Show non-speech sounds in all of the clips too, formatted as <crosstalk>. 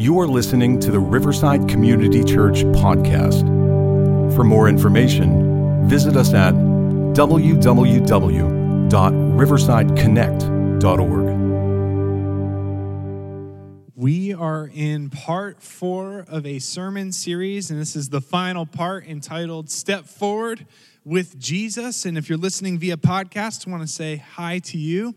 You are listening to the Riverside Community Church podcast. For more information, visit us at www.riversideconnect.org. We are in part four of a sermon series, and this is the final part entitled Step Forward with Jesus. And if you're listening via podcast, I want to say hi to you.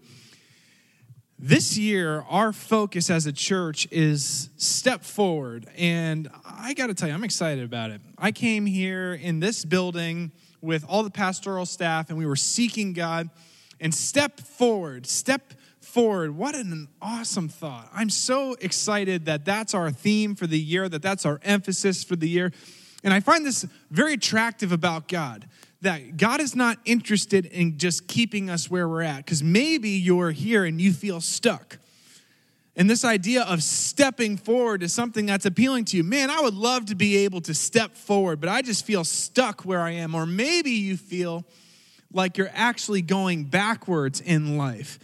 This year, our focus as a church is step forward. And I got to tell you, I'm excited about it. I came here in this building with all the pastoral staff, and we were seeking God and step forward, step forward. What an awesome thought. I'm so excited that that's our theme for the year, that that's our emphasis for the year. And I find this very attractive about God that God is not interested in just keeping us where we're at, because maybe you're here and you feel stuck. And this idea of stepping forward is something that's appealing to you. Man, I would love to be able to step forward, but I just feel stuck where I am. Or maybe you feel like you're actually going backwards in life.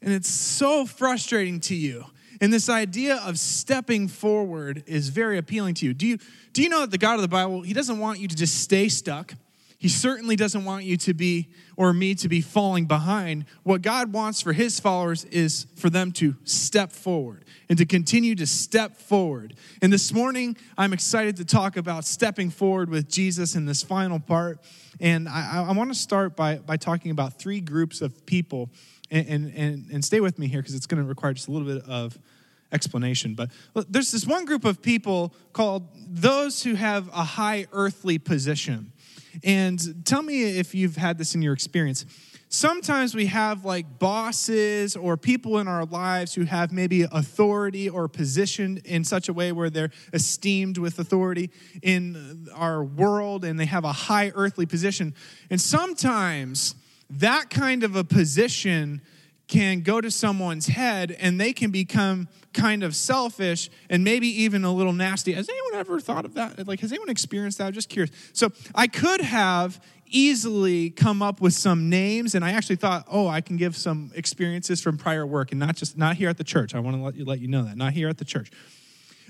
And it's so frustrating to you. And this idea of stepping forward is very appealing to you. Do you, do you know that the God of the Bible, He doesn't want you to just stay stuck? He certainly doesn't want you to be, or me to be falling behind. What God wants for his followers is for them to step forward and to continue to step forward. And this morning, I'm excited to talk about stepping forward with Jesus in this final part. And I, I want to start by, by talking about three groups of people. And, and, and stay with me here because it's going to require just a little bit of explanation. But there's this one group of people called those who have a high earthly position. And tell me if you've had this in your experience. Sometimes we have like bosses or people in our lives who have maybe authority or position in such a way where they're esteemed with authority in our world and they have a high earthly position. And sometimes that kind of a position can go to someone's head and they can become kind of selfish and maybe even a little nasty. Has anyone ever thought of that? Like, has anyone experienced that? I'm just curious. So I could have easily come up with some names and i actually thought oh i can give some experiences from prior work and not just not here at the church i want to let you let you know that not here at the church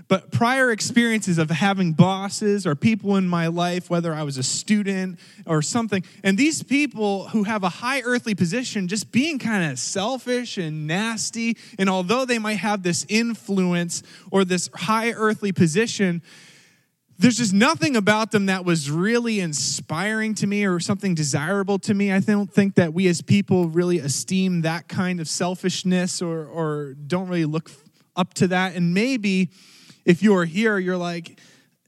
but prior experiences of having bosses or people in my life, whether I was a student or something, and these people who have a high earthly position just being kind of selfish and nasty, and although they might have this influence or this high earthly position, there's just nothing about them that was really inspiring to me or something desirable to me. I don't think that we as people really esteem that kind of selfishness or, or don't really look up to that. And maybe if you are here, you're like,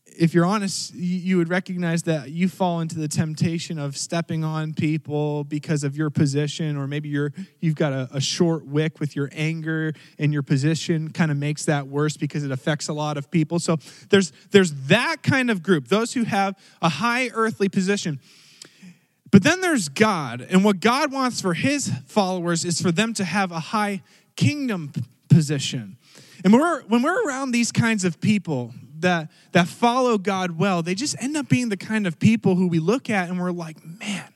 if you're honest, you would recognize that you fall into the temptation of stepping on people because of your position, or maybe you're you've got a, a short wick with your anger, and your position kind of makes that worse because it affects a lot of people. So there's there's that kind of group, those who have a high earthly position. But then there's God, and what God wants for his followers is for them to have a high kingdom position. And when we're, when we're around these kinds of people that, that follow God well, they just end up being the kind of people who we look at and we're like, man,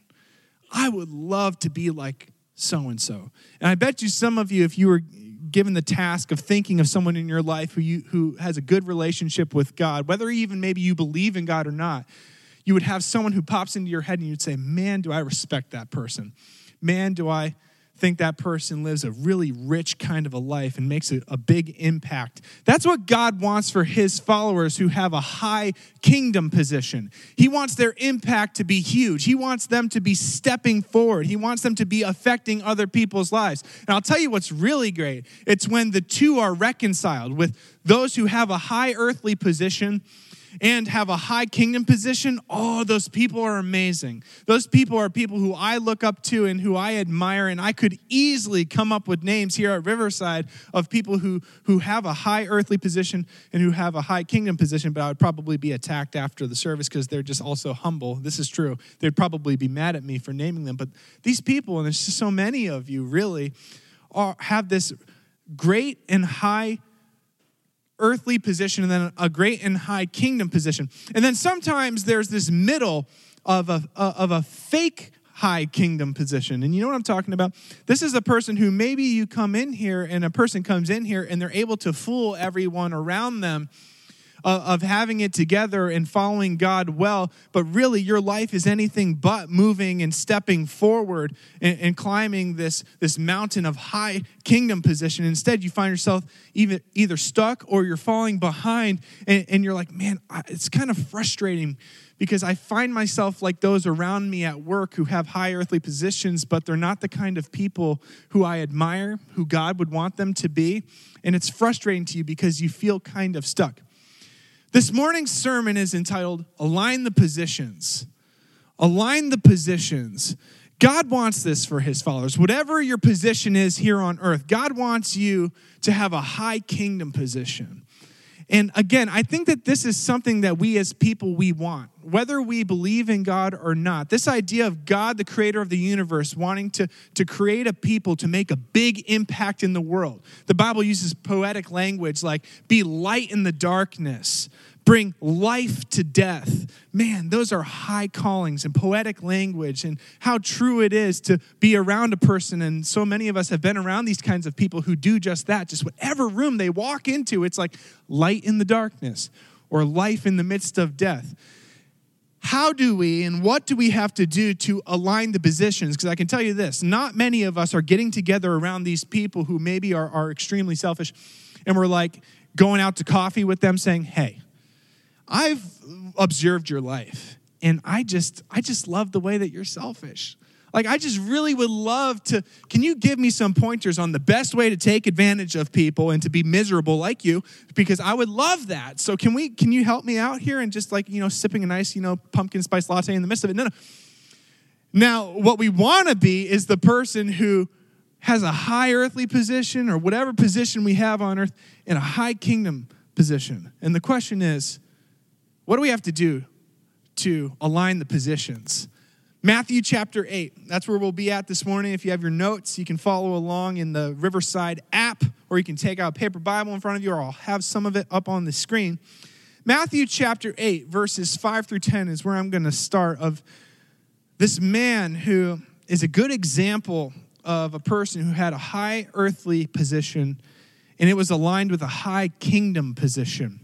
I would love to be like so and so. And I bet you some of you, if you were given the task of thinking of someone in your life who, you, who has a good relationship with God, whether even maybe you believe in God or not, you would have someone who pops into your head and you'd say, man, do I respect that person. Man, do I think that person lives a really rich kind of a life and makes a, a, big impact. That's what God wants for his followers who have a high kingdom position. He wants their impact to be huge. He wants them to be stepping forward. He wants them to be affecting other people's lives. And I'll tell you what's really great it's when the two are reconciled with those who have a high earthly position and have a high kingdom position, oh, those people are amazing. Those people are people who I look up to and who I admire. And I could easily come up with names here at Riverside of people who, who have a high earthly position and who have a high kingdom position, but I would probably be attacked after the service because they're just also humble. This is true. They'd probably be mad at me for naming them. But these people, and there's just so many of you really, are, have this great and high earthly position and then a great and high kingdom position. And then sometimes there's this middle of a, of a fake high kingdom position. And you know what I'm talking about? This is a person who maybe you come in here and a person comes in here and they're able to fool everyone around them of having it together and following God well, but really your life is anything but moving and stepping forward and, and, climbing this, this mountain of high kingdom position. Instead, you find yourself either, either stuck or you're falling behind, and, and you're like, man, it's kind of frustrating because I find myself like those around me at work who have high earthly positions, but they're not the kind of people who I admire, who God would want them to be. And it's frustrating to you because you feel kind of stuck. This morning's sermon is entitled Align the Positions. Align the Positions. God wants this for his followers. Whatever your position is here on earth, God wants you to have a high kingdom position. And again, I think that this is something that we as people we want, whether we believe in God or not. This idea of God, the creator of the universe, wanting to, to create a people to make a big impact in the world. The Bible uses poetic language like be light in the darkness, bring life to death. Man, those are high callings and poetic language, and how true it is to be around a person. And so many of us have been around these kinds of people who do just that. Just whatever room they walk into, it's like light in the darkness or life in the midst of death. How do we and what do we have to do to align the positions? Because I can tell you this not many of us are getting together around these people who maybe are, are extremely selfish, and we're like going out to coffee with them saying, hey, I've observed your life and I just I just love the way that you're selfish. Like I just really would love to can you give me some pointers on the best way to take advantage of people and to be miserable like you because I would love that. So can we can you help me out here and just like, you know, sipping a nice, you know, pumpkin spice latte in the midst of it? No, no. Now, what we want to be is the person who has a high earthly position or whatever position we have on earth in a high kingdom position. And the question is, what do we have to do to align the positions? Matthew chapter 8, that's where we'll be at this morning. If you have your notes, you can follow along in the Riverside app, or you can take out a paper Bible in front of you, or I'll have some of it up on the screen. Matthew chapter 8, verses 5 through 10 is where I'm going to start of this man who is a good example of a person who had a high earthly position and it was aligned with a high kingdom position.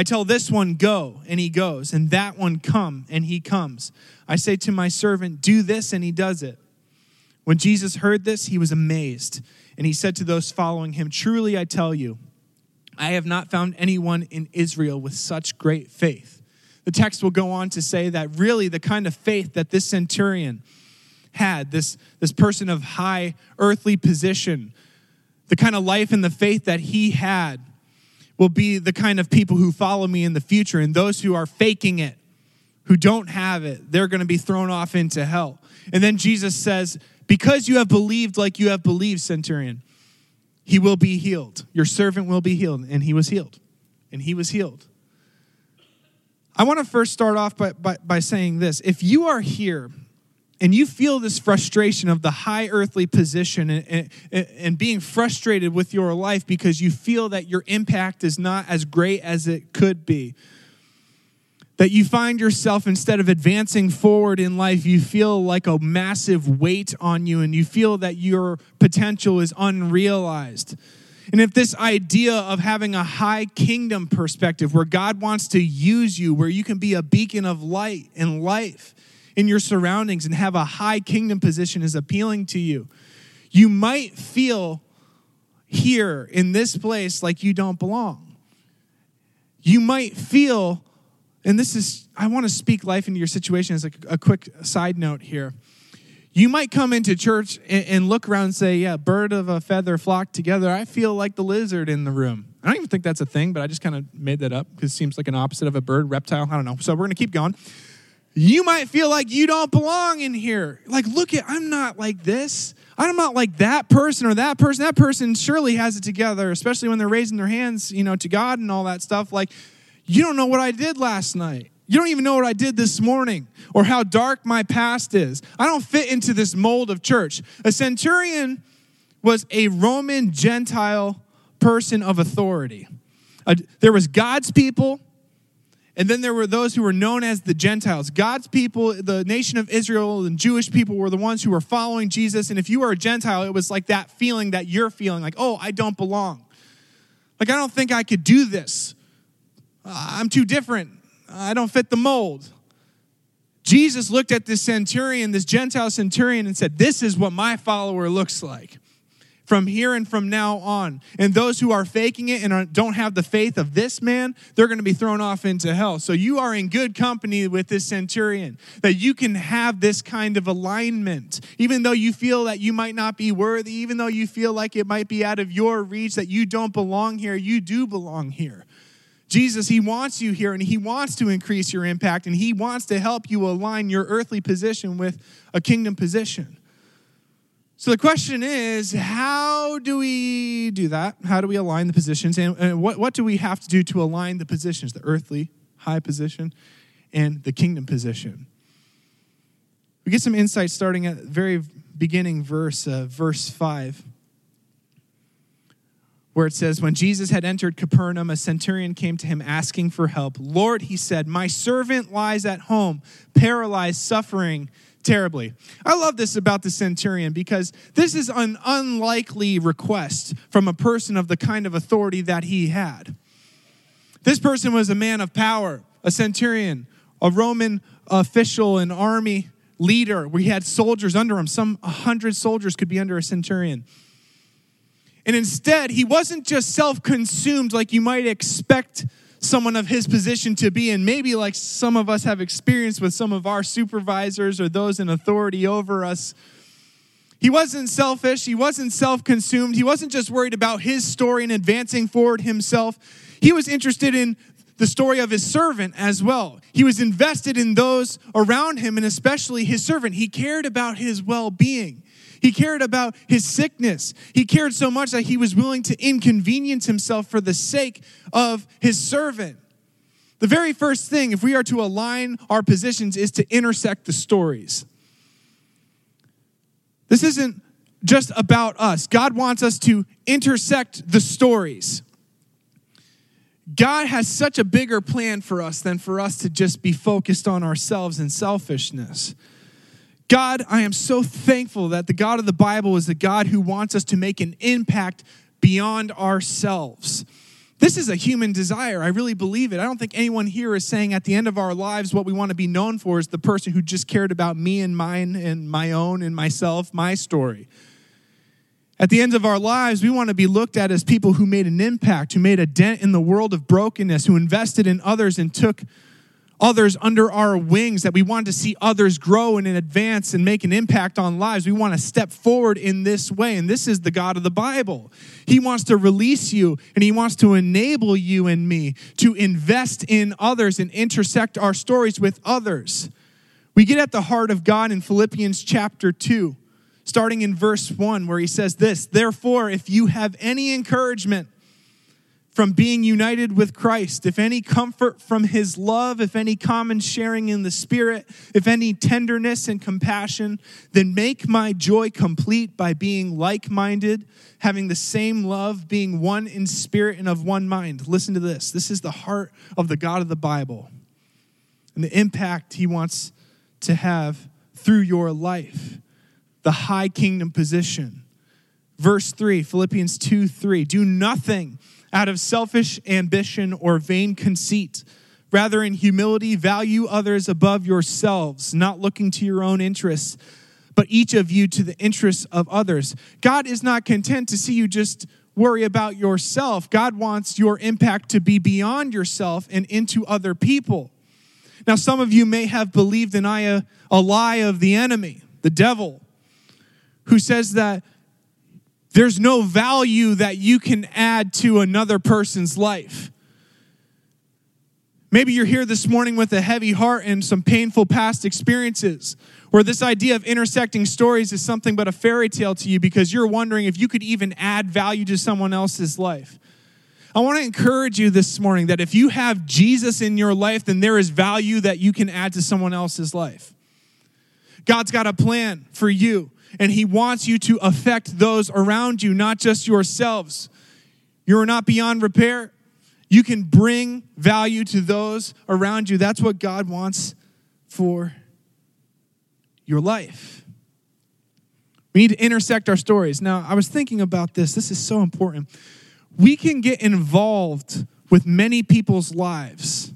I tell this one, go, and he goes, and that one, come, and he comes. I say to my servant, do this, and he does it. When Jesus heard this, he was amazed, and he said to those following him, Truly I tell you, I have not found anyone in Israel with such great faith. The text will go on to say that really the kind of faith that this centurion had, this, this person of high earthly position, the kind of life and the faith that he had, will be the kind of people who follow me in the future. And those who are faking it, who don't have it, they're going to be thrown off into hell. And then Jesus says, Because you have believed like you have believed, centurion, he will be healed. Your servant will be healed. And he was healed. And he was healed. I want to first start off by, by, by saying this. If you are here and you feel this frustration of the high earthly position and, and, and, being frustrated with your life because you feel that your impact is not as great as it could be, that you find yourself instead of advancing forward in life, you feel like a massive weight on you and you feel that your potential is unrealized. And if this idea of having a high kingdom perspective where God wants to use you, where you can be a beacon of light in life, in your surroundings and have a high kingdom position is appealing to you. You might feel here in this place like you don't belong. You might feel, and this is, I want to speak life into your situation as a, a quick side note here. You might come into church and, and look around and say, Yeah, bird of a feather flock together. I feel like the lizard in the room. I don't even think that's a thing, but I just kind of made that up because it seems like an opposite of a bird, reptile. I don't know. So we're going to keep going. You might feel like you don't belong in here. Like, look at, I'm not like this. I'm not like that person or that person. That person surely has it together, especially when they're raising their hands, you know, to God and all that stuff. Like, you don't know what I did last night. You don't even know what I did this morning or how dark my past is. I don't fit into this mold of church. A centurion was a Roman Gentile person of authority. there was God's people and then there were those who were known as the Gentiles. God's people, the nation of Israel and Jewish people were the ones who were following Jesus. And if you were a Gentile, it was like that feeling that you're feeling like, oh, I don't belong. Like, I don't think I could do this. I'm too different. I don't fit the mold. Jesus looked at this centurion, this Gentile centurion, and said, This is what my follower looks like from here and from now on. And those who are faking it and don't have the faith of this man, they're going to be thrown off into hell. So you are in good company with this centurion, that you can have this kind of alignment, even though you feel that you might not be worthy, even though you feel like it might be out of your reach, that you don't belong here, you do belong here. Jesus, He wants you here and He wants to increase your impact and He wants to help you align your earthly position with a kingdom position. So the question is, how do we do that? How do we align the positions? And, and what, what do we have to do to align the positions, the earthly high position and the kingdom position? We get some insight starting at very beginning verse, uh, verse 5, where it says, When Jesus had entered Capernaum, a centurion came to him asking for help. Lord, he said, My servant lies at home, paralyzed, suffering terribly. I love this about the centurion because this is an unlikely request from a person of the kind of authority that he had. This person was a man of power, a centurion, a Roman official, an army leader. We had soldiers under him. Some 100 soldiers could be under a centurion. And instead, he wasn't just self consumed like you might expect someone of his position to be and maybe like some of us have experienced with some of our supervisors or those in authority over us. He wasn't selfish. He wasn't self-consumed. He wasn't just worried about his story and advancing forward himself. He was interested in the story of his servant as well. He was invested in those around him and especially his servant. He cared about his well-being he cared about his sickness. He cared so much that he was willing to inconvenience himself for the sake of his servant. The very first thing, if we are to align our positions, is to intersect the stories. This isn't just about us. God wants us to intersect the stories. God has such a bigger plan for us than for us to just be focused on ourselves and selfishness. God, I am so thankful that the God of the Bible is the God who wants us to make an impact beyond ourselves. This is a human desire. I really believe it. I don't think anyone here is saying at the end of our lives what we want to be known for is the person who just cared about me and mine and my own and myself, my story. At the end of our lives, we want to be looked at as people who made an impact, who made a dent in the world of brokenness, who invested in others and took others under our wings, that we want to see others grow and advance and make an impact on lives. We want to step forward in this way. And this is the God of the Bible. He wants to release you and He wants to enable you and me to invest in others and intersect our stories with others. We get at the heart of God in Philippians chapter 2, starting in verse 1, where He says this Therefore, if you have any encouragement, from being united with Christ, if any comfort from his love, if any common sharing in the Spirit, if any tenderness and compassion, then make my joy complete by being like minded, having the same love, being one in spirit and of one mind. Listen to this. This is the heart of the God of the Bible and the impact he wants to have through your life, the high kingdom position. Verse 3, Philippians 2 3. Do nothing out of selfish ambition or vain conceit. Rather, in humility, value others above yourselves, not looking to your own interests, but each of you to the interests of others. God is not content to see you just worry about yourself. God wants your impact to be beyond yourself and into other people. Now, some of you may have believed in a, a lie of the enemy, the devil, who says that there's no value that you can add to another person's life. Maybe you're here this morning with a heavy heart and some painful past experiences, where this idea of intersecting stories is something but a fairy tale to you because you're wondering if you could even add value to someone else's life. I want to encourage you this morning that if you have Jesus in your life, then there is value that you can add to someone else's life. God's got a plan for you, and He wants you to affect those around you, not just yourselves. You're not beyond repair. You can bring value to those around you. That's what God wants for your life. We need to intersect our stories. Now, I was thinking about this. This is so important. We can get involved with many people's lives.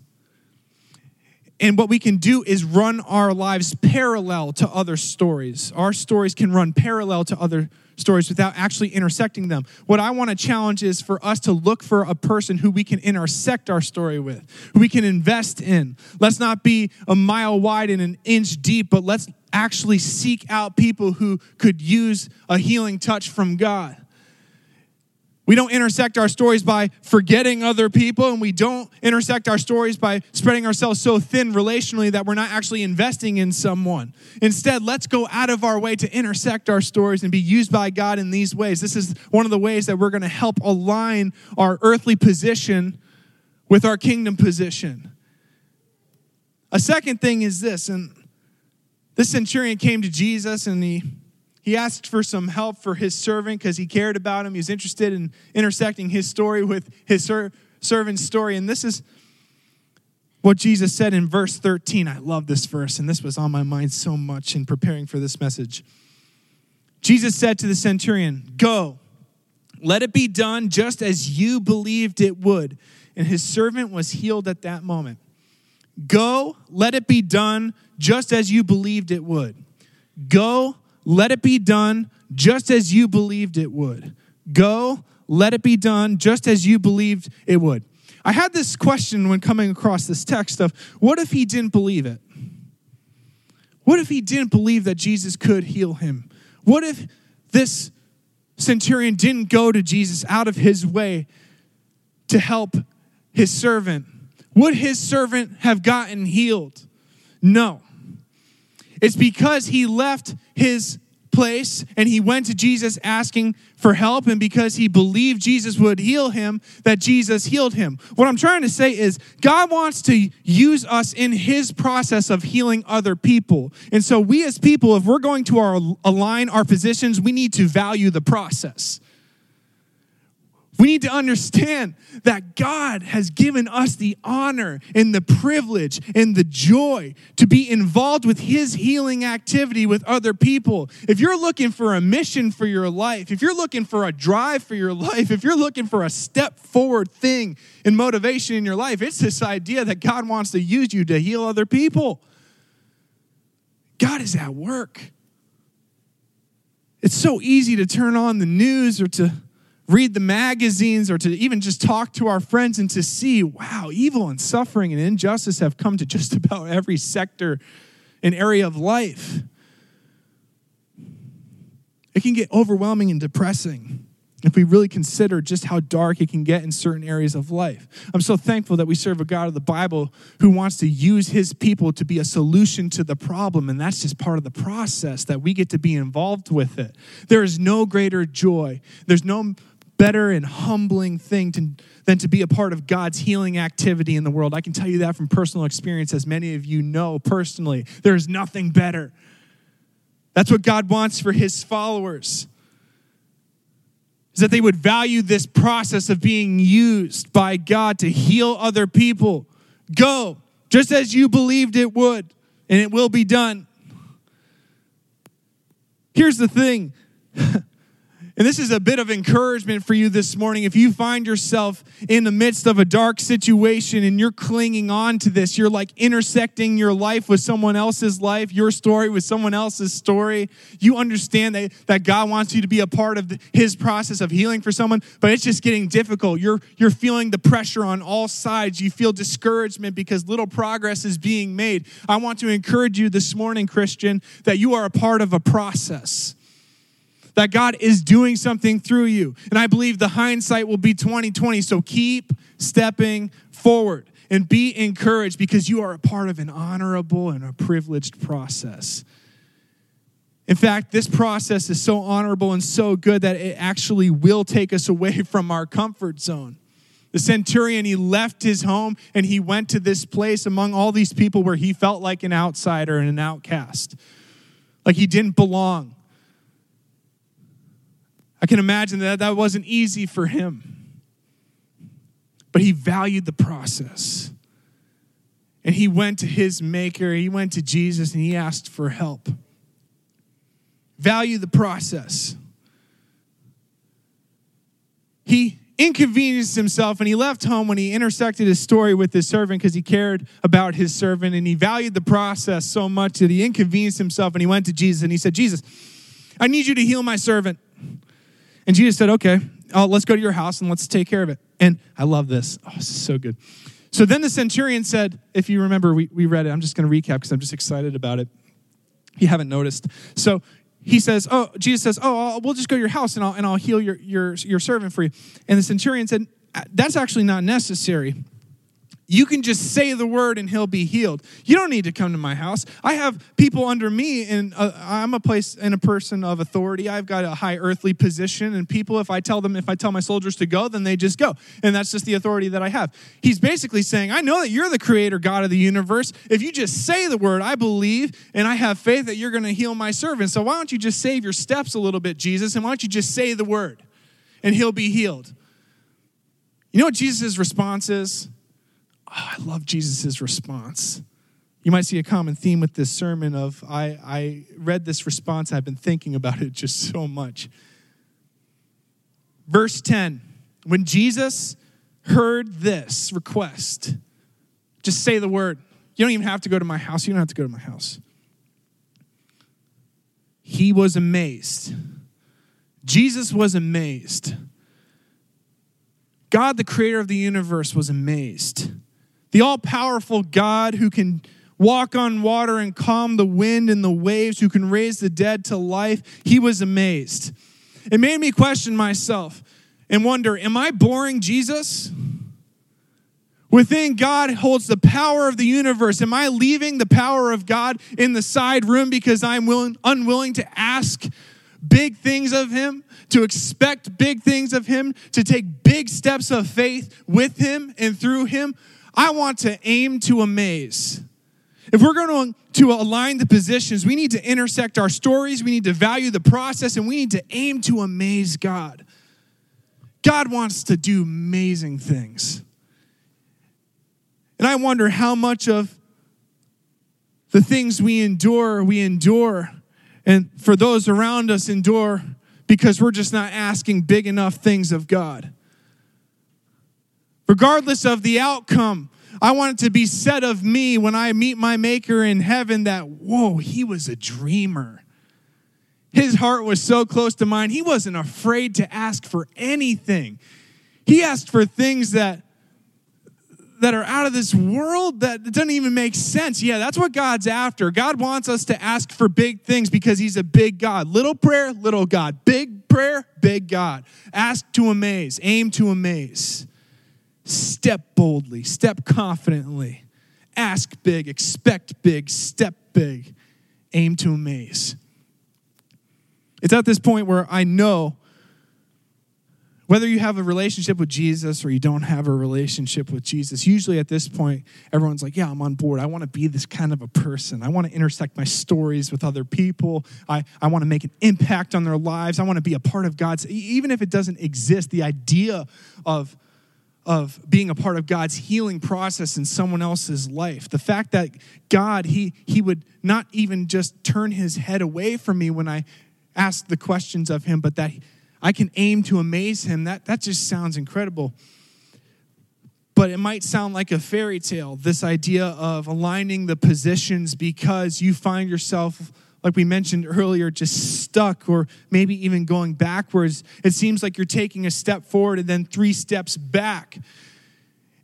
And what we can do is run our lives parallel to other stories. Our stories can run parallel to other stories without actually intersecting them. What I want to challenge is for us to look for a person who we can intersect our story with, who we can invest in. Let's not be a mile wide and an inch deep, but let's actually seek out people who could use a healing touch from God. We don't intersect our stories by forgetting other people, and we don't intersect our stories by spreading ourselves so thin relationally that we're not actually investing in someone. Instead, let's go out of our way to intersect our stories and be used by God in these ways. This is one of the ways that we're going to help align our earthly position with our kingdom position. A second thing is this, and this centurion came to Jesus and he he asked for some help for his servant because he cared about him. He was interested in intersecting his story with his ser- servant's story. And this is what Jesus said in verse 13. I love this verse, and this was on my mind so much in preparing for this message. Jesus said to the centurion, Go, let it be done just as you believed it would. And his servant was healed at that moment. Go, let it be done just as you believed it would. Go, let it be done just as you believed it would. Go, let it be done just as you believed it would. I had this question when coming across this text of what if he didn't believe it? What if he didn't believe that Jesus could heal him? What if this centurion didn't go to Jesus out of his way to help his servant? Would his servant have gotten healed? No. It's because he left his place and he went to Jesus asking for help, and because he believed Jesus would heal him, that Jesus healed him. What I'm trying to say is, God wants to use us in his process of healing other people. And so, we as people, if we're going to our, align our positions, we need to value the process. We need to understand that God has given us the honor and the privilege and the joy to be involved with His healing activity with other people. If you're looking for a mission for your life, if you're looking for a drive for your <laughs> life, if you're looking for a step forward thing in motivation in your life, it's this idea that God wants to use you to heal other people. God is at work. It's so easy to turn on the news or to read the magazines or to even just talk to our friends and to see, wow, evil and suffering and injustice have come to just <laughs> about every sector and area of life. It can get overwhelming and depressing if we really consider just how dark it can get in certain areas of life. I'm so thankful that we serve a God of the Bible who wants to use his people to be a solution to the problem, and that's just part of the process that we get to be involved with it. There is no greater joy, there's no better and humbling thing to, than to be a part of God's healing activity in the world. I can tell you that from personal experience, as many of you know personally. There is nothing better. That's what God wants for his followers. Is that they would value this process of being used by God to heal other people. Go, just as you believed it would, and it will be done. Here's the thing <laughs> And this is a bit of encouragement for you this morning. If you find yourself in the midst of a dark situation and you're clinging on to this, you're like intersecting your life with someone else's life, your story with someone else's story. You understand that, that God wants you to be a part of the, his process of healing for someone, but it's just getting difficult. You're, you're feeling the pressure on all sides. You feel discouragement because little progress is being made. I want to encourage you this morning, Christian, that you are a part of a process that God is doing something through you. And I believe the hindsight will be 2020. So keep stepping forward. and be encouraged because you are a part of an honorable and a privileged process. In fact, this process is so honorable and so good that it actually will take us away <laughs> from our comfort zone. The centurion, he left his home and he went to this place among all these people where he felt like an outsider and an outcast, like he didn't belong. I can imagine that that wasn't easy for him, but he valued the process. And he went to his maker, he went to Jesus, and he asked for help. Value the process. He inconvenienced himself and he left home when he intersected his story with his servant because he cared about his servant and he valued the process so much that he inconvenienced himself and he went to Jesus and he said, Jesus, I need you to heal my servant. And Jesus said, Okay, oh, let's go to your house and let's take care of it. And I love this. Oh, this is so good. So then the centurion said, If you remember, we, we read it. I'm just going to recap because I'm just excited about it. You haven't noticed. So he says, "Oh, Jesus says, oh, we'll just go to your house and I'll and I'll heal your your your servant for you." And the centurion said, "That's actually not necessary. You can just say the word and he'll be healed. You don't need to come to my house. I have people under me, and uh, I'm a place and a person of authority. I've got a high earthly position, and people, if I tell them, if I tell my soldiers to go, then they just go, and that's just the authority that I have. He's basically saying, I know that you're the creator God of the universe. If you just say the word, I believe, and I have faith that you're going to heal my servant. So why don't you just save your steps a little bit, Jesus, and why don't you just say the word, and he'll be healed. You know what Jesus' response is? Oh, I love Jesus' response. You might see a common theme with this sermon of I, I read this response, I've been thinking about it <laughs> just so much. Verse 10 When Jesus heard this request, just say the word. You don't even have to go to my house. You don't have to go to my house. He was amazed. Jesus was amazed. God, the creator of the universe, was amazed the all powerful God who can walk on water and calm the wind and the waves, who can raise the dead to life, he was amazed. It made me question myself and wonder Am I boring Jesus? Within God holds the power of the universe. Am I leaving the power of God in the side room because I'm willing, unwilling to ask big things of Him, to expect big things of Him, to take big steps of faith with Him and through Him? I want to aim to amaze. If we're going to, align the positions, we need to intersect our stories, we need to value the process, and we need to aim to amaze God. God wants to do amazing things. And I wonder how much of the things we endure, we endure, and for those around us, endure because we're just not asking big enough things of God regardless of the outcome. I want it to be said of me when I meet my Maker in heaven that, whoa, he was a dreamer. His heart was so close to mine, he wasn't afraid to ask for anything. He asked for things that that are out of this world that doesn't even make sense. Yeah, that's what God's after. God wants us to ask for big things because He's a big God. Little prayer, little God. Big prayer, big God. Ask to amaze, aim to amaze. Step boldly, step confidently, ask big, expect big, step big, aim to amaze. It's at this point where I know whether you have a relationship with Jesus or you don't have a relationship with Jesus, usually at this point, everyone's like, Yeah, I'm on board. I want to be this kind of a person. I want to intersect my stories with other people. I, I want to make an impact on their lives. I want to be a part of God's, even if it doesn't exist, the idea of of being a part of God's healing process in someone else's life. The fact that God, he, he would not even just turn his head away from me when I ask the questions of him, but that I can aim to amaze him, that, that just sounds incredible. But it might sound like a fairy tale, this idea of aligning the positions because you find yourself like we mentioned earlier, just stuck or maybe even going backwards. It seems like you're taking a step forward and then three steps back.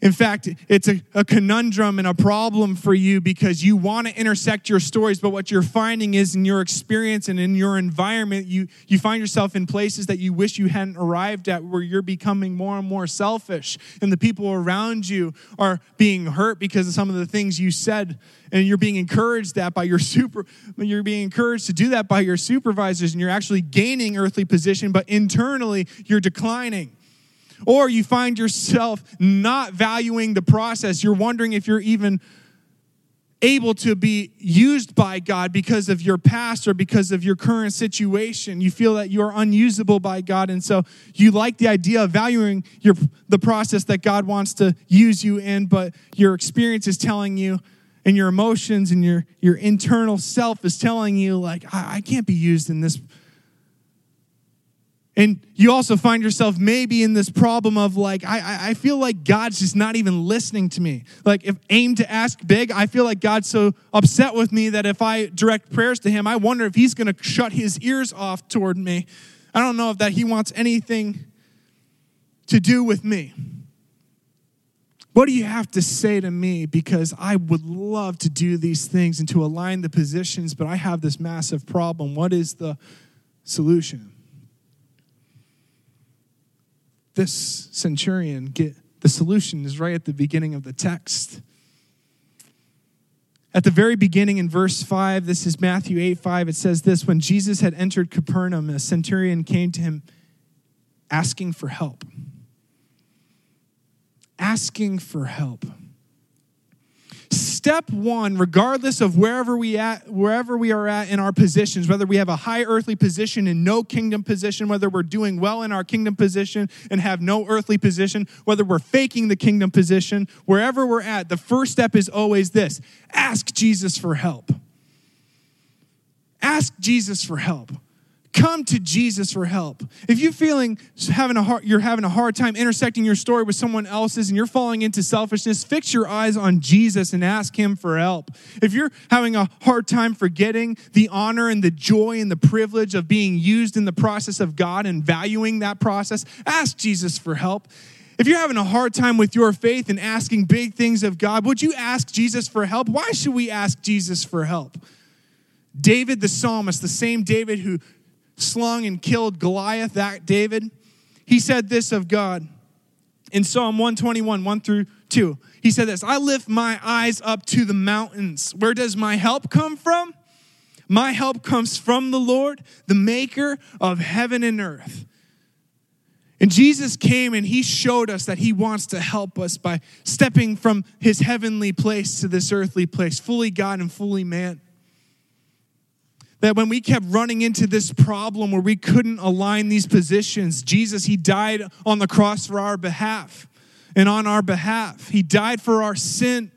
In fact, it's a, a, conundrum and a problem for you because you want to intersect your stories, but what you're finding is in your experience and in your environment, you, you find yourself in places that you wish you hadn't arrived at where you're becoming more and more selfish. And the people around you are being hurt because of some of the things you said. And you're being encouraged that by your super, you're being encouraged to do that by your supervisors, and you're actually gaining earthly position, but internally you're declining. Or you find yourself not valuing the process. You're wondering if you're even able to be used by God because of your past or because of your current situation. You feel that you're unusable by God and so you like the idea of valuing your the process that God wants to use you in, but your experience is telling you and your emotions and your your internal self is telling you like I, I can't be used in this and you also find yourself maybe in this problem of like, I, I feel like God's just not even listening to me. Like, if aim to ask big, I feel like God's so upset with me that if I direct prayers to Him, I wonder if He's going to shut His ears off toward me. I don't know if that He wants anything to do with me. What do you have to say to me? Because I would love to do these things and to align the positions, but I have this massive problem. What is the solution? This centurion get the solution is right at the beginning of the text. At the very beginning in verse 5, this is Matthew 8 5, it says this When Jesus had entered Capernaum, a centurion came to him asking for help. Asking for help step one, regardless of wherever we at, wherever we are at in our positions, whether we have a high earthly position and no kingdom position, whether we're doing well in our kingdom position and have no earthly position, whether we're faking the kingdom position, wherever we're at, the first step is always this ask Jesus for help. Ask Jesus for help come to Jesus for help. If you're feeling having a hard, you're having a hard time intersecting your story with someone else's and you're falling into selfishness, fix your eyes on Jesus and ask him for help. If you're having a hard time forgetting the honor and the joy and the privilege of being used in the process of God and valuing that process, ask Jesus for help. If you're having a hard time with your faith and asking big things of God, would you ask Jesus for help? Why should we ask Jesus for help? David the psalmist, the same David who slung and killed Goliath, that David, he said this of God in Psalm 121, 1 through 2. He said this I lift my eyes up to the mountains. Where does my help come from? My help comes from the Lord, the maker of heaven and earth. And Jesus came and he showed us that he wants to help us by stepping from his heavenly place to this earthly place, fully God and fully man that when we kept running into this problem where we couldn't align these positions, Jesus, He died on the cross for our behalf and on our behalf. He died for our sin.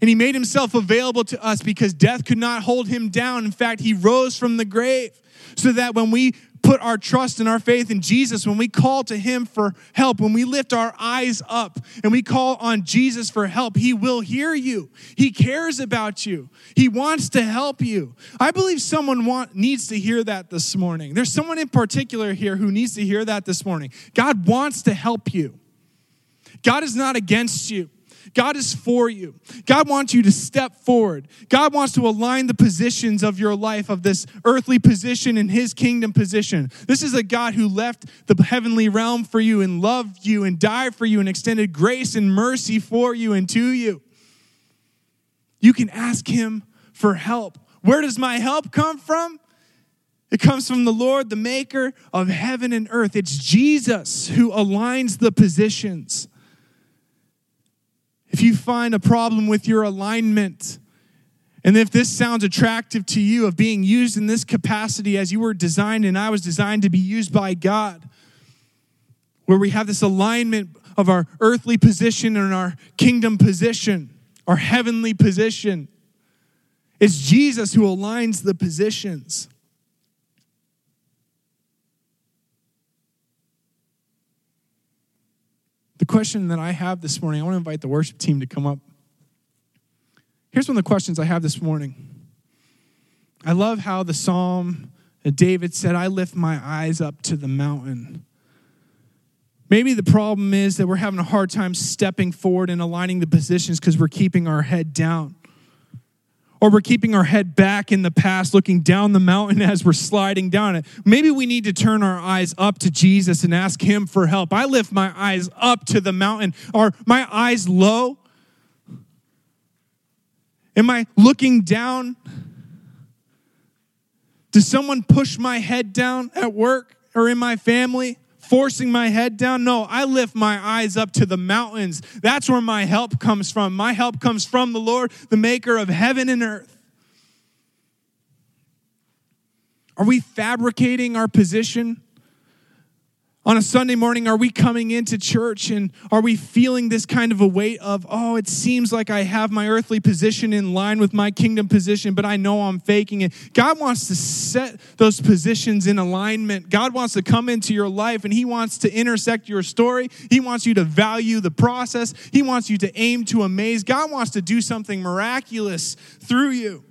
And He made Himself available to us because death could not hold Him down. In fact, He rose from the grave so that when we put our trust and our faith in Jesus, when we call to Him for help, when we lift our eyes up and we call on Jesus for help, He will hear you. He cares about you. He wants to help you. I believe someone want, needs to hear that this morning. There's someone in particular here who needs to hear that this morning. God wants to help you. God is not against you. God is for you. God wants you to step forward. God wants to align the positions of your life, of this earthly position and his kingdom position. This is a God who left the heavenly realm for you and loved you and died for you and extended grace and mercy for you and to you. You can ask him for help. Where does my help come from? It comes from the Lord, the maker of heaven and earth. It's Jesus who aligns the positions. If you find a problem with your alignment, and if this sounds attractive to you of being used in this capacity as you were designed and I was designed to be used by God, where we have this alignment of our earthly position and our kingdom position, our heavenly position, it's Jesus who aligns the positions. The question that I have this morning, I want to invite the worship team to come up. Here's one of the questions I have this morning. I love how the psalm David said, I lift my eyes up to the mountain. Maybe the problem is that we're having a hard time stepping forward and aligning the positions because we're keeping our head down. Or we're keeping our head back in the past, looking down the mountain <laughs> as we're sliding down it. Maybe we need to turn our eyes up to Jesus and ask Him for help. I lift my eyes up to the mountain. Are my eyes low? Am I looking down? Does someone push my head down at work or in my family? Forcing my head down. No, I lift my eyes up to the mountains. That's where my help comes from. My help comes from the Lord, the maker of heaven and earth. Are we fabricating our position? On a Sunday morning, are we coming into church and are we feeling this kind of a weight of, oh, it seems like I have my earthly position in line with my kingdom position, but I know I'm faking it? God wants to set those positions in alignment. God wants to come into your life and He wants to intersect your story. He wants you to value the process, He wants you to aim to amaze. God wants to do something miraculous through you.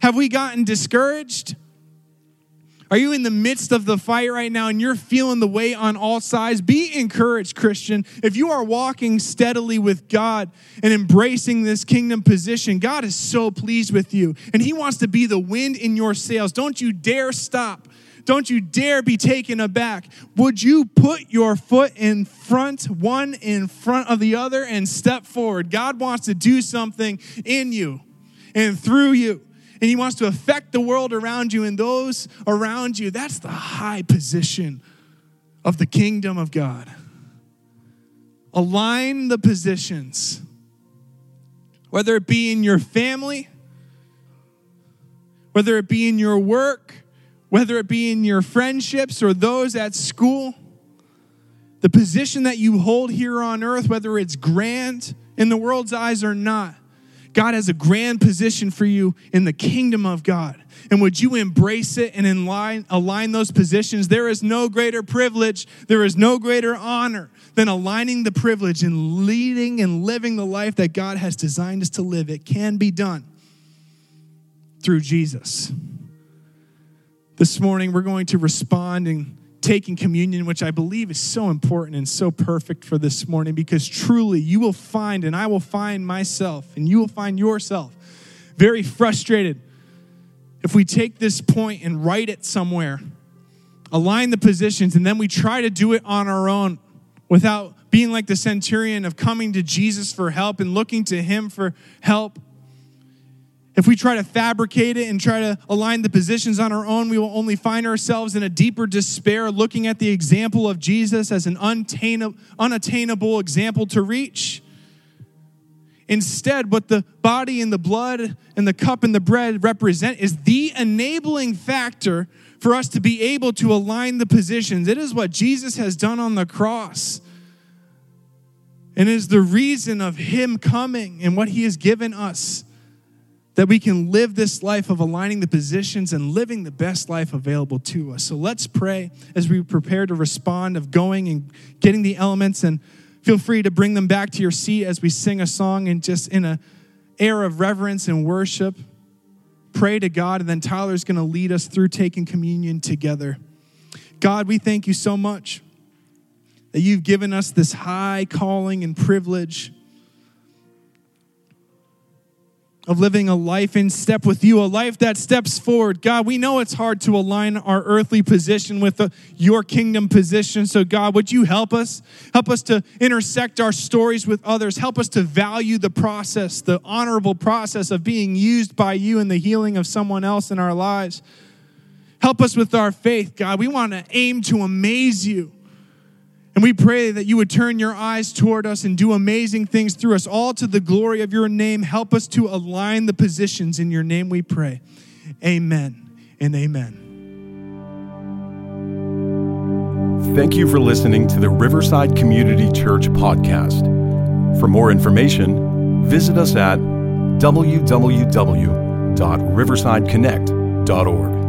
Have we gotten discouraged? Are you in the midst of the fight right now and you're feeling the weight on all sides? Be encouraged, Christian. If you are walking steadily with God and embracing this kingdom position, God is so pleased with you and He wants to be the wind in your sails. Don't you dare stop. Don't you dare be taken aback. Would you put your foot in front, one in front of the other, and step forward? God wants to do something in you and through you and He wants to affect the world around you and those around you. That's the high position of the kingdom of God. Align the positions, whether it be in your family, whether it be in your work, whether it be in your friendships or those at school. The position that you hold here on earth, whether it's grand in the world's eyes or not, God has a grand position for you in the kingdom of God. And would you embrace it and align, align those positions? There is no greater privilege, there is no greater honor than aligning the privilege and leading and living the life that God has designed us to live. It can be done through Jesus. This morning, we're going to respond and taking communion, which I believe is so important and so perfect for this morning because truly you will find, and I will find myself, and you will find yourself very frustrated if we take this point and write it somewhere, align the positions, and then we try to do it on our own without being like the centurion of coming to Jesus for help and looking to him for help. If we try to fabricate it and try to align the positions on our own, we will only find ourselves in a deeper despair, looking at the example of Jesus as an unattainable example to reach. Instead, what the body and the blood and the cup and the bread represent is the enabling factor for us to be able to align the positions. It is what Jesus has done on the cross. And is the reason of Him coming and what He has given us that we can live this life of aligning the positions and living the best life available to us. So let's pray as we prepare to respond of going and getting the elements and feel free to bring them back to your seat as we sing a song and just in a air of reverence and worship. Pray to God and then Tyler's going to lead us through taking communion together. God, we thank you so much that you've given us this high calling and privilege of living a life in step with you, a life that steps forward. God, we know it's hard to align our earthly position with the, your kingdom position. So, God, would you help us? Help us to intersect our stories with others. Help us to value the process, the honorable process of being used by you in the healing of someone else in our lives. Help us with our faith, God. We want to aim to amaze you. And we pray that you would turn your eyes toward us and do amazing things through us, all to the glory of your name. Help us to align the positions in your name, we pray. Amen and amen. Thank you for listening to the Riverside Community Church podcast. For more information, visit us at www.riversideconnect.org.